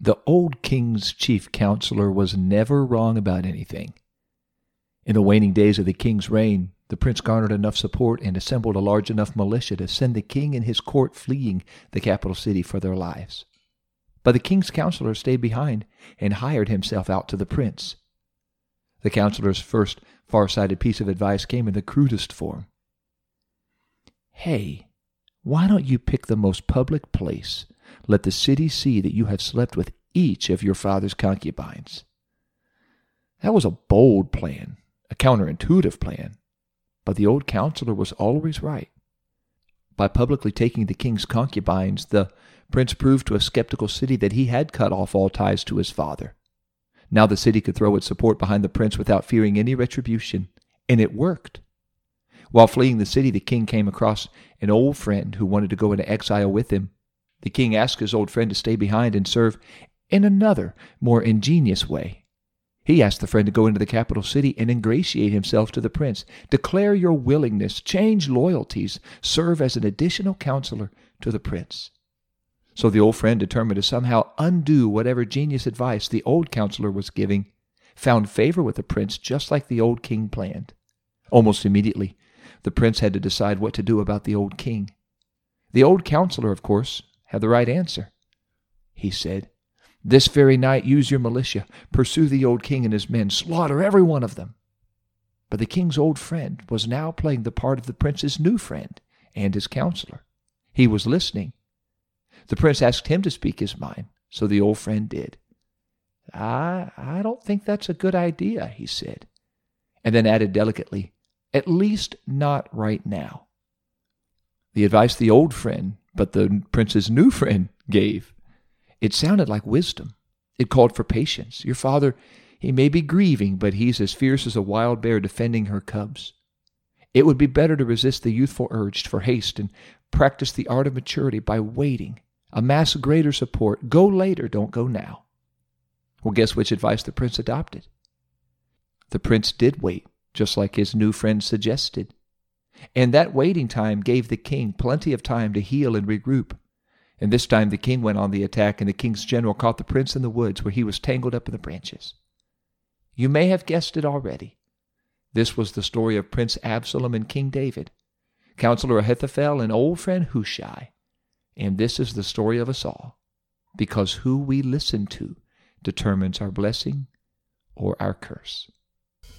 The old king's chief counselor was never wrong about anything. In the waning days of the king's reign, the prince garnered enough support and assembled a large enough militia to send the king and his court fleeing the capital city for their lives. But the king's counselor stayed behind and hired himself out to the prince. The counselor's first far-sighted piece of advice came in the crudest form. Hey, why don't you pick the most public place let the city see that you have slept with each of your father's concubines. That was a bold plan, a counterintuitive plan, but the old counselor was always right. By publicly taking the king's concubines, the prince proved to a skeptical city that he had cut off all ties to his father. Now the city could throw its support behind the prince without fearing any retribution, and it worked. While fleeing the city, the king came across an old friend who wanted to go into exile with him. The king asked his old friend to stay behind and serve in another, more ingenious way. He asked the friend to go into the capital city and ingratiate himself to the prince. Declare your willingness, change loyalties, serve as an additional counselor to the prince. So the old friend determined to somehow undo whatever genius advice the old counselor was giving, found favor with the prince just like the old king planned. Almost immediately, the prince had to decide what to do about the old king. The old counselor, of course, had the right answer. He said, This very night use your militia, pursue the old king and his men, slaughter every one of them. But the king's old friend was now playing the part of the prince's new friend and his counselor. He was listening. The prince asked him to speak his mind, so the old friend did. I, I don't think that's a good idea, he said, and then added delicately, At least not right now. The advice the old friend but the prince's new friend gave. It sounded like wisdom. It called for patience. Your father, he may be grieving, but he's as fierce as a wild bear defending her cubs. It would be better to resist the youthful urge for haste and practice the art of maturity by waiting. Amass greater support. Go later, don't go now. Well, guess which advice the prince adopted? The prince did wait, just like his new friend suggested. And that waiting time gave the king plenty of time to heal and regroup. And this time the king went on the attack, and the king's general caught the prince in the woods where he was tangled up in the branches. You may have guessed it already. This was the story of Prince Absalom and King David, Counselor Ahithophel and old friend Hushai. And this is the story of us all, because who we listen to determines our blessing or our curse.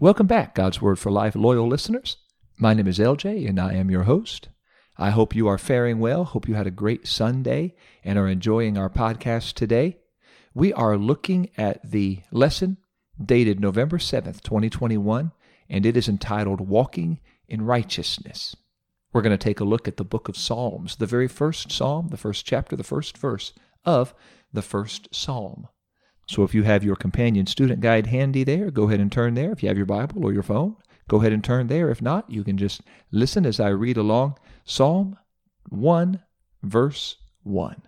Welcome back, God's Word for Life loyal listeners. My name is LJ, and I am your host. I hope you are faring well. Hope you had a great Sunday and are enjoying our podcast today. We are looking at the lesson dated November 7th, 2021, and it is entitled Walking in Righteousness. We're going to take a look at the book of Psalms, the very first psalm, the first chapter, the first verse of the first psalm. So if you have your companion student guide handy there, go ahead and turn there. If you have your Bible or your phone, go ahead and turn there. If not, you can just listen as I read along Psalm 1, verse 1.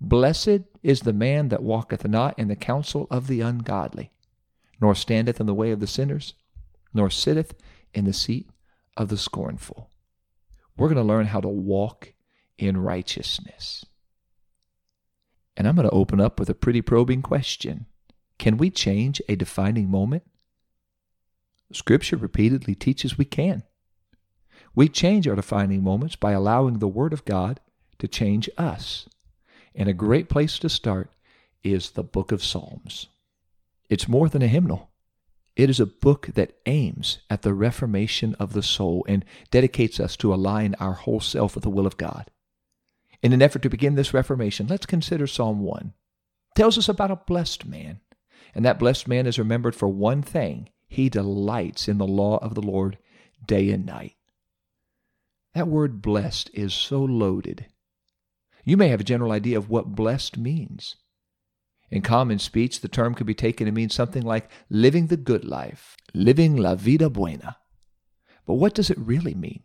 Blessed is the man that walketh not in the counsel of the ungodly, nor standeth in the way of the sinners, nor sitteth in the seat of the scornful. We're going to learn how to walk in righteousness. And I'm going to open up with a pretty probing question Can we change a defining moment? Scripture repeatedly teaches we can. We change our defining moments by allowing the Word of God to change us. And a great place to start is the book of Psalms. It's more than a hymnal. It is a book that aims at the reformation of the soul and dedicates us to align our whole self with the will of God. In an effort to begin this reformation, let's consider Psalm 1. It tells us about a blessed man, and that blessed man is remembered for one thing he delights in the law of the Lord day and night. That word blessed is so loaded. You may have a general idea of what blessed means. In common speech, the term could be taken to mean something like living the good life, living la vida buena. But what does it really mean?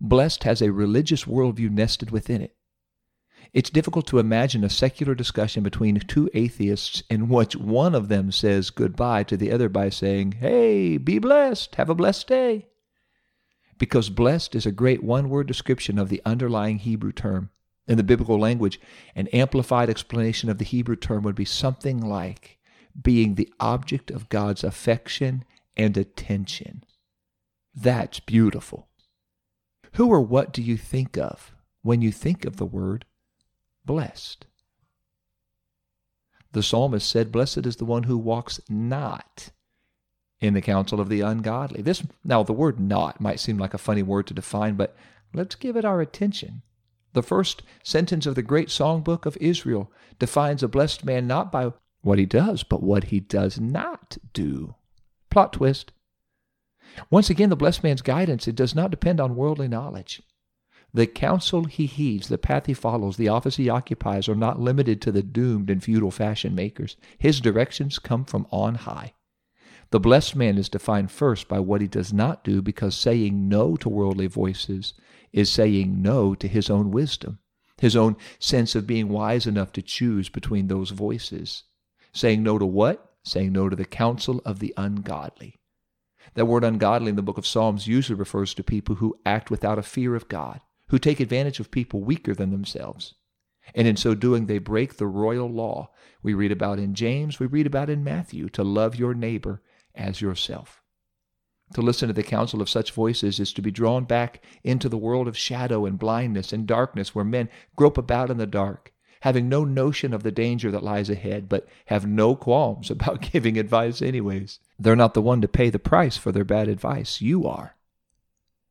Blessed has a religious worldview nested within it. It's difficult to imagine a secular discussion between two atheists in which one of them says goodbye to the other by saying, Hey, be blessed, have a blessed day. Because blessed is a great one word description of the underlying Hebrew term. In the biblical language, an amplified explanation of the Hebrew term would be something like being the object of God's affection and attention. That's beautiful. Who or what do you think of when you think of the word blessed? The psalmist said, Blessed is the one who walks not in the counsel of the ungodly. This now the word not might seem like a funny word to define, but let's give it our attention. The first sentence of the great songbook of Israel defines a blessed man not by what he does, but what he does not do. Plot twist. Once again, the blessed man's guidance, it does not depend on worldly knowledge. The counsel he heeds, the path he follows, the office he occupies are not limited to the doomed and futile fashion makers. His directions come from on high. The blessed man is defined first by what he does not do because saying no to worldly voices is saying no to his own wisdom, his own sense of being wise enough to choose between those voices. Saying no to what? Saying no to the counsel of the ungodly. That word ungodly in the book of Psalms usually refers to people who act without a fear of God, who take advantage of people weaker than themselves. And in so doing, they break the royal law we read about in James, we read about in Matthew, to love your neighbor as yourself. To listen to the counsel of such voices is to be drawn back into the world of shadow and blindness and darkness where men grope about in the dark, having no notion of the danger that lies ahead, but have no qualms about giving advice anyways. They're not the one to pay the price for their bad advice. You are.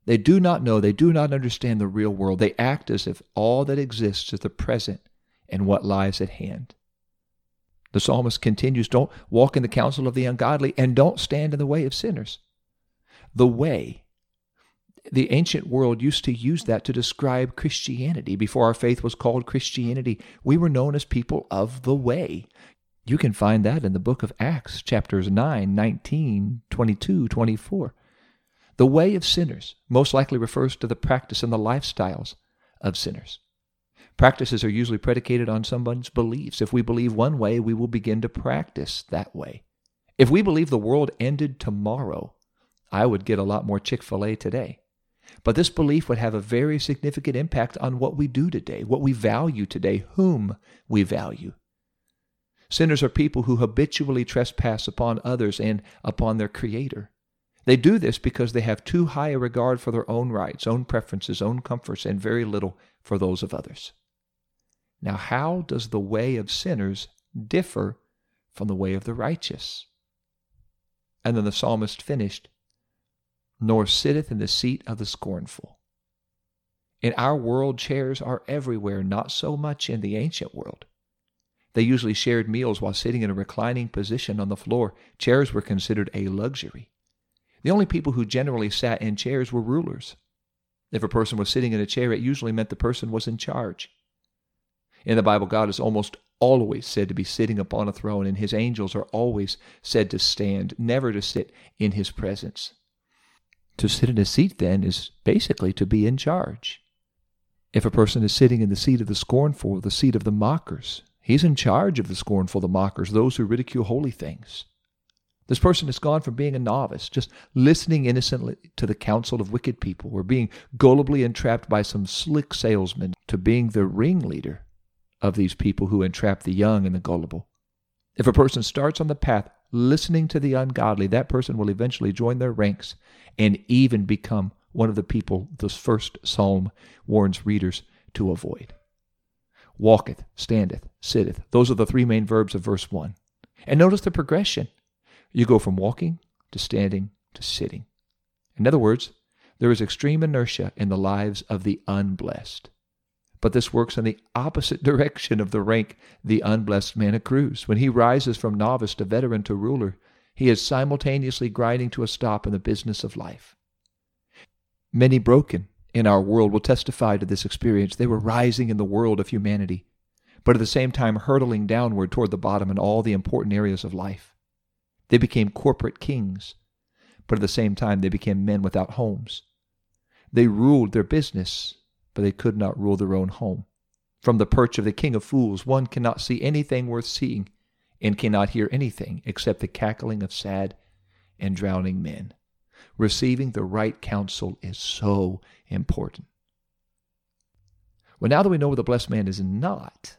They do not know, they do not understand the real world. They act as if all that exists is the present and what lies at hand. The psalmist continues Don't walk in the counsel of the ungodly and don't stand in the way of sinners. The way. The ancient world used to use that to describe Christianity. Before our faith was called Christianity, we were known as people of the way. You can find that in the book of Acts, chapters 9, 19, 22, 24. The way of sinners most likely refers to the practice and the lifestyles of sinners. Practices are usually predicated on someone's beliefs. If we believe one way, we will begin to practice that way. If we believe the world ended tomorrow, I would get a lot more Chick fil A today. But this belief would have a very significant impact on what we do today, what we value today, whom we value. Sinners are people who habitually trespass upon others and upon their Creator. They do this because they have too high a regard for their own rights, own preferences, own comforts, and very little for those of others. Now, how does the way of sinners differ from the way of the righteous? And then the psalmist finished, Nor sitteth in the seat of the scornful. In our world, chairs are everywhere, not so much in the ancient world. They usually shared meals while sitting in a reclining position on the floor. Chairs were considered a luxury. The only people who generally sat in chairs were rulers. If a person was sitting in a chair, it usually meant the person was in charge. In the Bible, God is almost always said to be sitting upon a throne, and his angels are always said to stand, never to sit in his presence. To sit in a seat, then, is basically to be in charge. If a person is sitting in the seat of the scornful, the seat of the mockers, He's in charge of the scornful, the mockers, those who ridicule holy things. This person has gone from being a novice, just listening innocently to the counsel of wicked people, or being gullibly entrapped by some slick salesman, to being the ringleader of these people who entrap the young and the gullible. If a person starts on the path listening to the ungodly, that person will eventually join their ranks and even become one of the people this first psalm warns readers to avoid walketh, standeth, sitteth. Those are the three main verbs of verse 1. And notice the progression. You go from walking to standing to sitting. In other words, there is extreme inertia in the lives of the unblessed. But this works in the opposite direction of the rank the unblessed man accrues. When he rises from novice to veteran to ruler, he is simultaneously grinding to a stop in the business of life. Many broken in our world will testify to this experience. They were rising in the world of humanity. but at the same time hurtling downward toward the bottom in all the important areas of life. They became corporate kings, but at the same time they became men without homes. They ruled their business, they could not rule their own home. From the perch of the king of fools, one cannot see anything worth seeing, and cannot hear anything except the cackling of sad and drowning men. Receiving the right counsel is so important. Well, now that we know what the blessed man is not,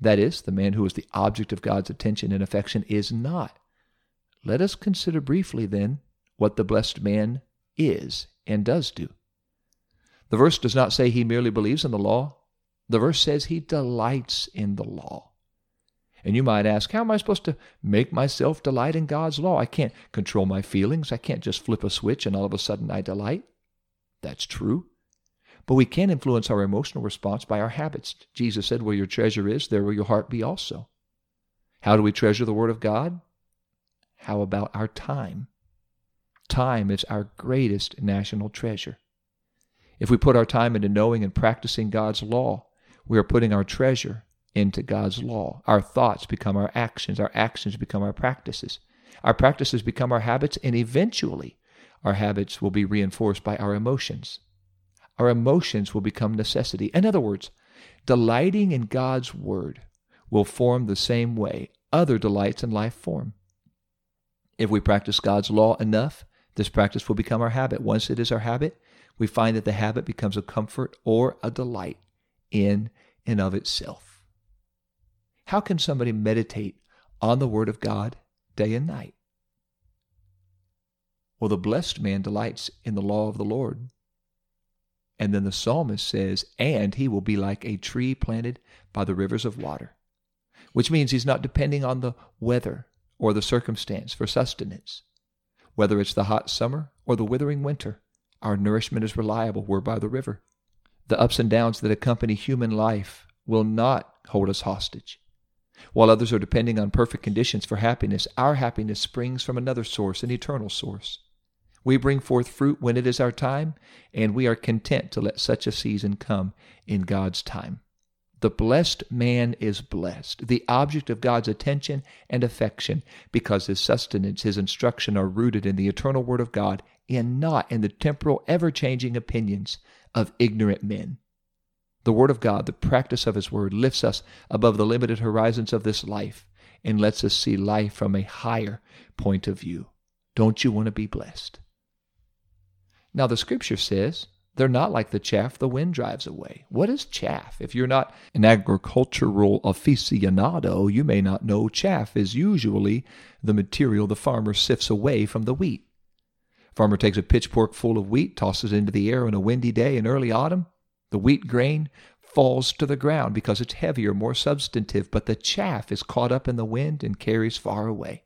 that is, the man who is the object of God's attention and affection is not, let us consider briefly then what the blessed man is and does do. The verse does not say he merely believes in the law. The verse says he delights in the law. And you might ask, how am I supposed to make myself delight in God's law? I can't control my feelings. I can't just flip a switch and all of a sudden I delight. That's true. But we can influence our emotional response by our habits. Jesus said, Where your treasure is, there will your heart be also. How do we treasure the Word of God? How about our time? Time is our greatest national treasure. If we put our time into knowing and practicing God's law, we are putting our treasure into God's law. Our thoughts become our actions, our actions become our practices. Our practices become our habits, and eventually our habits will be reinforced by our emotions. Our emotions will become necessity. In other words, delighting in God's Word will form the same way other delights in life form. If we practice God's law enough, this practice will become our habit. Once it is our habit, we find that the habit becomes a comfort or a delight in and of itself. How can somebody meditate on the Word of God day and night? Well, the blessed man delights in the law of the Lord. And then the psalmist says, and he will be like a tree planted by the rivers of water, which means he's not depending on the weather or the circumstance for sustenance. Whether it's the hot summer or the withering winter, our nourishment is reliable. We're by the river. The ups and downs that accompany human life will not hold us hostage. While others are depending on perfect conditions for happiness, our happiness springs from another source, an eternal source. We bring forth fruit when it is our time, and we are content to let such a season come in God's time. The blessed man is blessed, the object of God's attention and affection, because his sustenance, his instruction are rooted in the eternal Word of God and not in the temporal, ever changing opinions of ignorant men. The Word of God, the practice of His Word, lifts us above the limited horizons of this life and lets us see life from a higher point of view. Don't you want to be blessed? Now, the Scripture says they're not like the chaff the wind drives away. What is chaff? If you're not an agricultural aficionado, you may not know chaff is usually the material the farmer sifts away from the wheat. Farmer takes a pitchfork full of wheat, tosses it into the air on a windy day in early autumn. The wheat grain falls to the ground because it's heavier, more substantive, but the chaff is caught up in the wind and carries far away.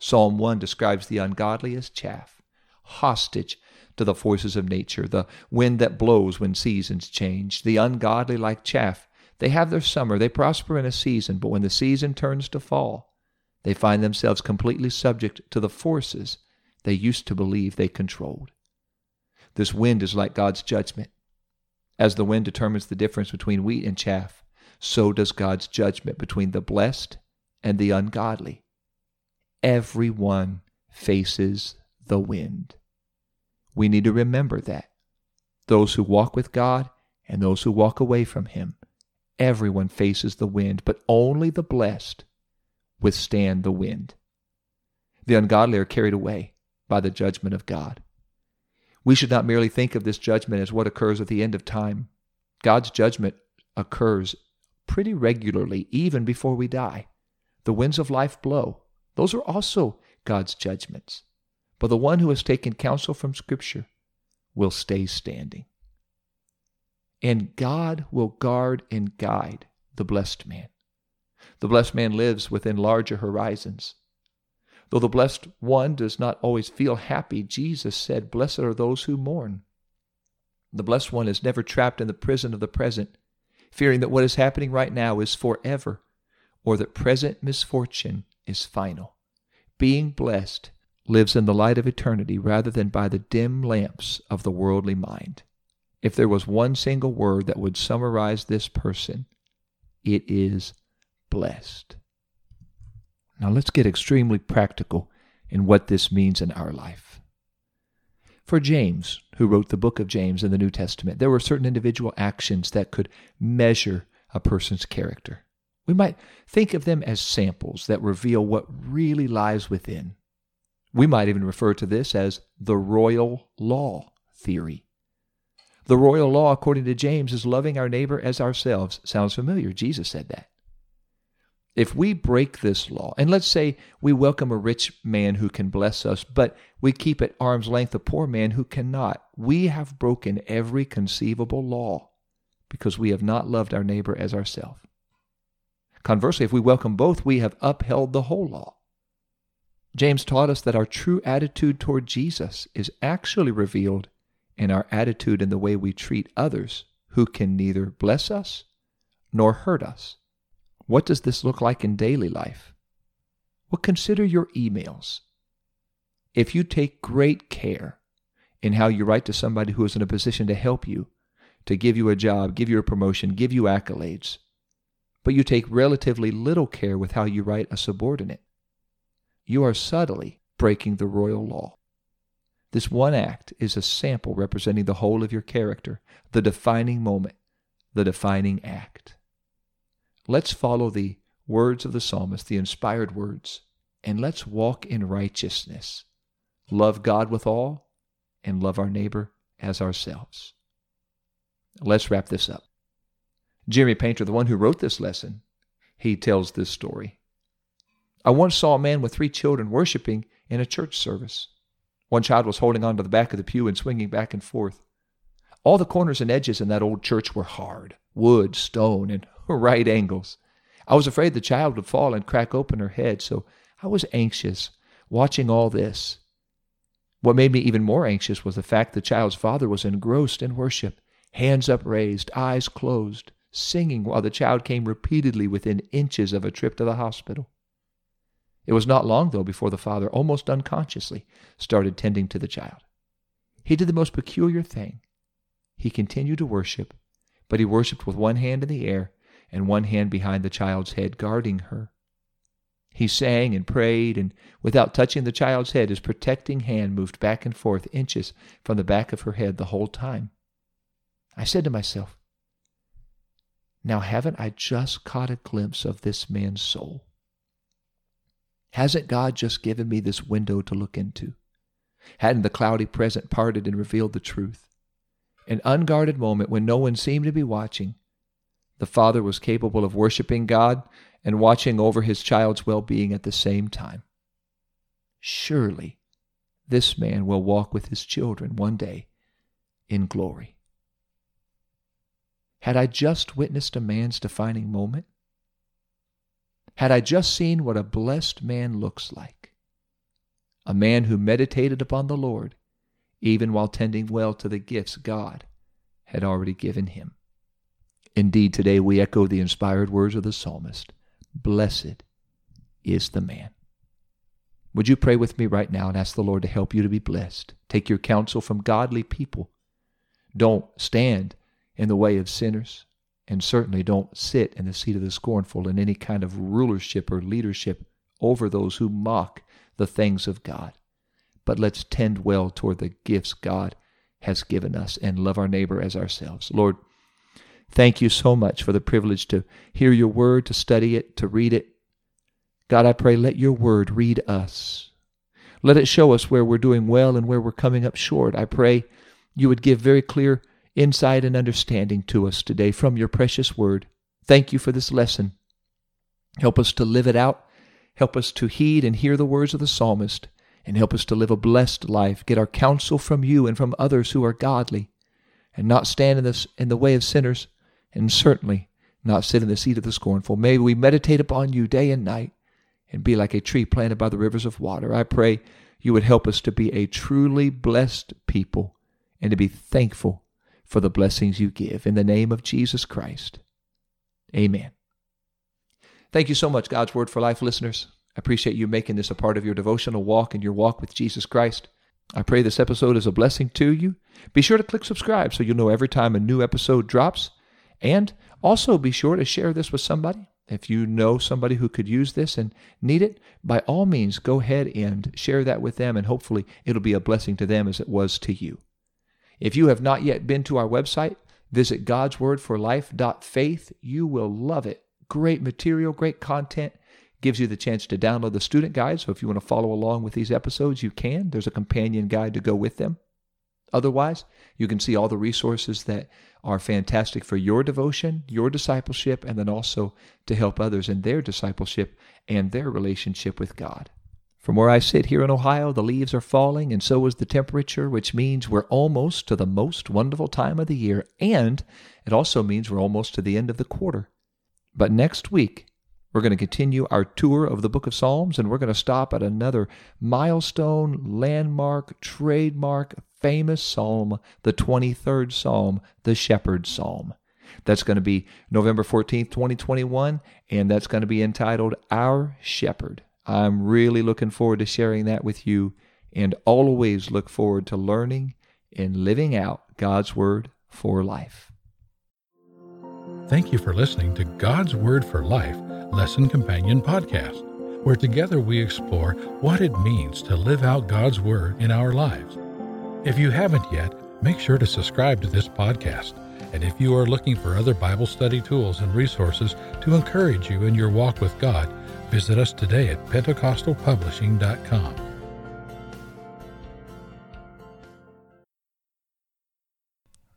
Psalm 1 describes the ungodly as chaff, hostage to the forces of nature, the wind that blows when seasons change, the ungodly like chaff. They have their summer, they prosper in a season, but when the season turns to fall, they find themselves completely subject to the forces they used to believe they controlled. This wind is like God's judgment. As the wind determines the difference between wheat and chaff, so does God's judgment between the blessed and the ungodly. Everyone faces the wind. We need to remember that. Those who walk with God and those who walk away from Him, everyone faces the wind, but only the blessed withstand the wind. The ungodly are carried away by the judgment of God. We should not merely think of this judgment as what occurs at the end of time. God's judgment occurs pretty regularly, even before we die. The winds of life blow. Those are also God's judgments. But the one who has taken counsel from Scripture will stay standing. And God will guard and guide the blessed man. The blessed man lives within larger horizons. Though the blessed one does not always feel happy, Jesus said, Blessed are those who mourn. The blessed one is never trapped in the prison of the present, fearing that what is happening right now is forever, or that present misfortune is final. Being blessed lives in the light of eternity rather than by the dim lamps of the worldly mind. If there was one single word that would summarize this person, it is blessed. Now let's get extremely practical in what this means in our life. For James, who wrote the book of James in the New Testament, there were certain individual actions that could measure a person's character. We might think of them as samples that reveal what really lies within. We might even refer to this as the royal law theory. The royal law, according to James, is loving our neighbor as ourselves. Sounds familiar. Jesus said that. If we break this law, and let's say we welcome a rich man who can bless us, but we keep at arm's length a poor man who cannot, we have broken every conceivable law because we have not loved our neighbor as ourselves. Conversely, if we welcome both, we have upheld the whole law. James taught us that our true attitude toward Jesus is actually revealed in our attitude in the way we treat others who can neither bless us nor hurt us. What does this look like in daily life? Well, consider your emails. If you take great care in how you write to somebody who is in a position to help you, to give you a job, give you a promotion, give you accolades, but you take relatively little care with how you write a subordinate, you are subtly breaking the royal law. This one act is a sample representing the whole of your character, the defining moment, the defining act. Let's follow the words of the psalmist, the inspired words, and let's walk in righteousness. Love God with all and love our neighbor as ourselves. Let's wrap this up. Jeremy Painter, the one who wrote this lesson, he tells this story. I once saw a man with three children worshiping in a church service. One child was holding on to the back of the pew and swinging back and forth. All the corners and edges in that old church were hard wood, stone, and right angles. I was afraid the child would fall and crack open her head, so I was anxious watching all this. What made me even more anxious was the fact the child's father was engrossed in worship, hands upraised, eyes closed, singing while the child came repeatedly within inches of a trip to the hospital. It was not long, though, before the father, almost unconsciously, started tending to the child. He did the most peculiar thing. He continued to worship, but he worshiped with one hand in the air and one hand behind the child's head, guarding her. He sang and prayed, and without touching the child's head, his protecting hand moved back and forth inches from the back of her head the whole time. I said to myself, Now haven't I just caught a glimpse of this man's soul? Hasn't God just given me this window to look into? Hadn't the cloudy present parted and revealed the truth? An unguarded moment when no one seemed to be watching, the father was capable of worshiping God and watching over his child's well being at the same time. Surely this man will walk with his children one day in glory. Had I just witnessed a man's defining moment? Had I just seen what a blessed man looks like? A man who meditated upon the Lord, even while tending well to the gifts God had already given him. Indeed, today we echo the inspired words of the psalmist Blessed is the man. Would you pray with me right now and ask the Lord to help you to be blessed? Take your counsel from godly people. Don't stand in the way of sinners, and certainly don't sit in the seat of the scornful in any kind of rulership or leadership over those who mock the things of God. But let's tend well toward the gifts God has given us and love our neighbor as ourselves. Lord, Thank you so much for the privilege to hear your word, to study it, to read it. God, I pray, let your word read us. Let it show us where we're doing well and where we're coming up short. I pray you would give very clear insight and understanding to us today from your precious word. Thank you for this lesson. Help us to live it out. Help us to heed and hear the words of the psalmist, and help us to live a blessed life. Get our counsel from you and from others who are godly, and not stand in, this, in the way of sinners, and certainly not sit in the seat of the scornful. May we meditate upon you day and night and be like a tree planted by the rivers of water. I pray you would help us to be a truly blessed people and to be thankful for the blessings you give. In the name of Jesus Christ, amen. Thank you so much, God's Word for Life listeners. I appreciate you making this a part of your devotional walk and your walk with Jesus Christ. I pray this episode is a blessing to you. Be sure to click subscribe so you'll know every time a new episode drops And also be sure to share this with somebody. If you know somebody who could use this and need it, by all means, go ahead and share that with them, and hopefully it'll be a blessing to them as it was to you. If you have not yet been to our website, visit God's Word for godswordforlife.faith. You will love it. Great material, great content. Gives you the chance to download the student guide. So if you want to follow along with these episodes, you can. There's a companion guide to go with them. Otherwise, you can see all the resources that are fantastic for your devotion, your discipleship, and then also to help others in their discipleship and their relationship with God. From where I sit here in Ohio, the leaves are falling, and so is the temperature, which means we're almost to the most wonderful time of the year, and it also means we're almost to the end of the quarter. But next week, we're going to continue our tour of the book of Psalms, and we're going to stop at another milestone, landmark, trademark, famous psalm, the 23rd Psalm, the Shepherd Psalm. That's going to be November 14th, 2021, and that's going to be entitled Our Shepherd. I'm really looking forward to sharing that with you and always look forward to learning and living out God's Word for life. Thank you for listening to God's Word for Life Lesson Companion Podcast, where together we explore what it means to live out God's Word in our lives. If you haven't yet, make sure to subscribe to this podcast. And if you are looking for other Bible study tools and resources to encourage you in your walk with God, Visit us today at PentecostalPublishing.com.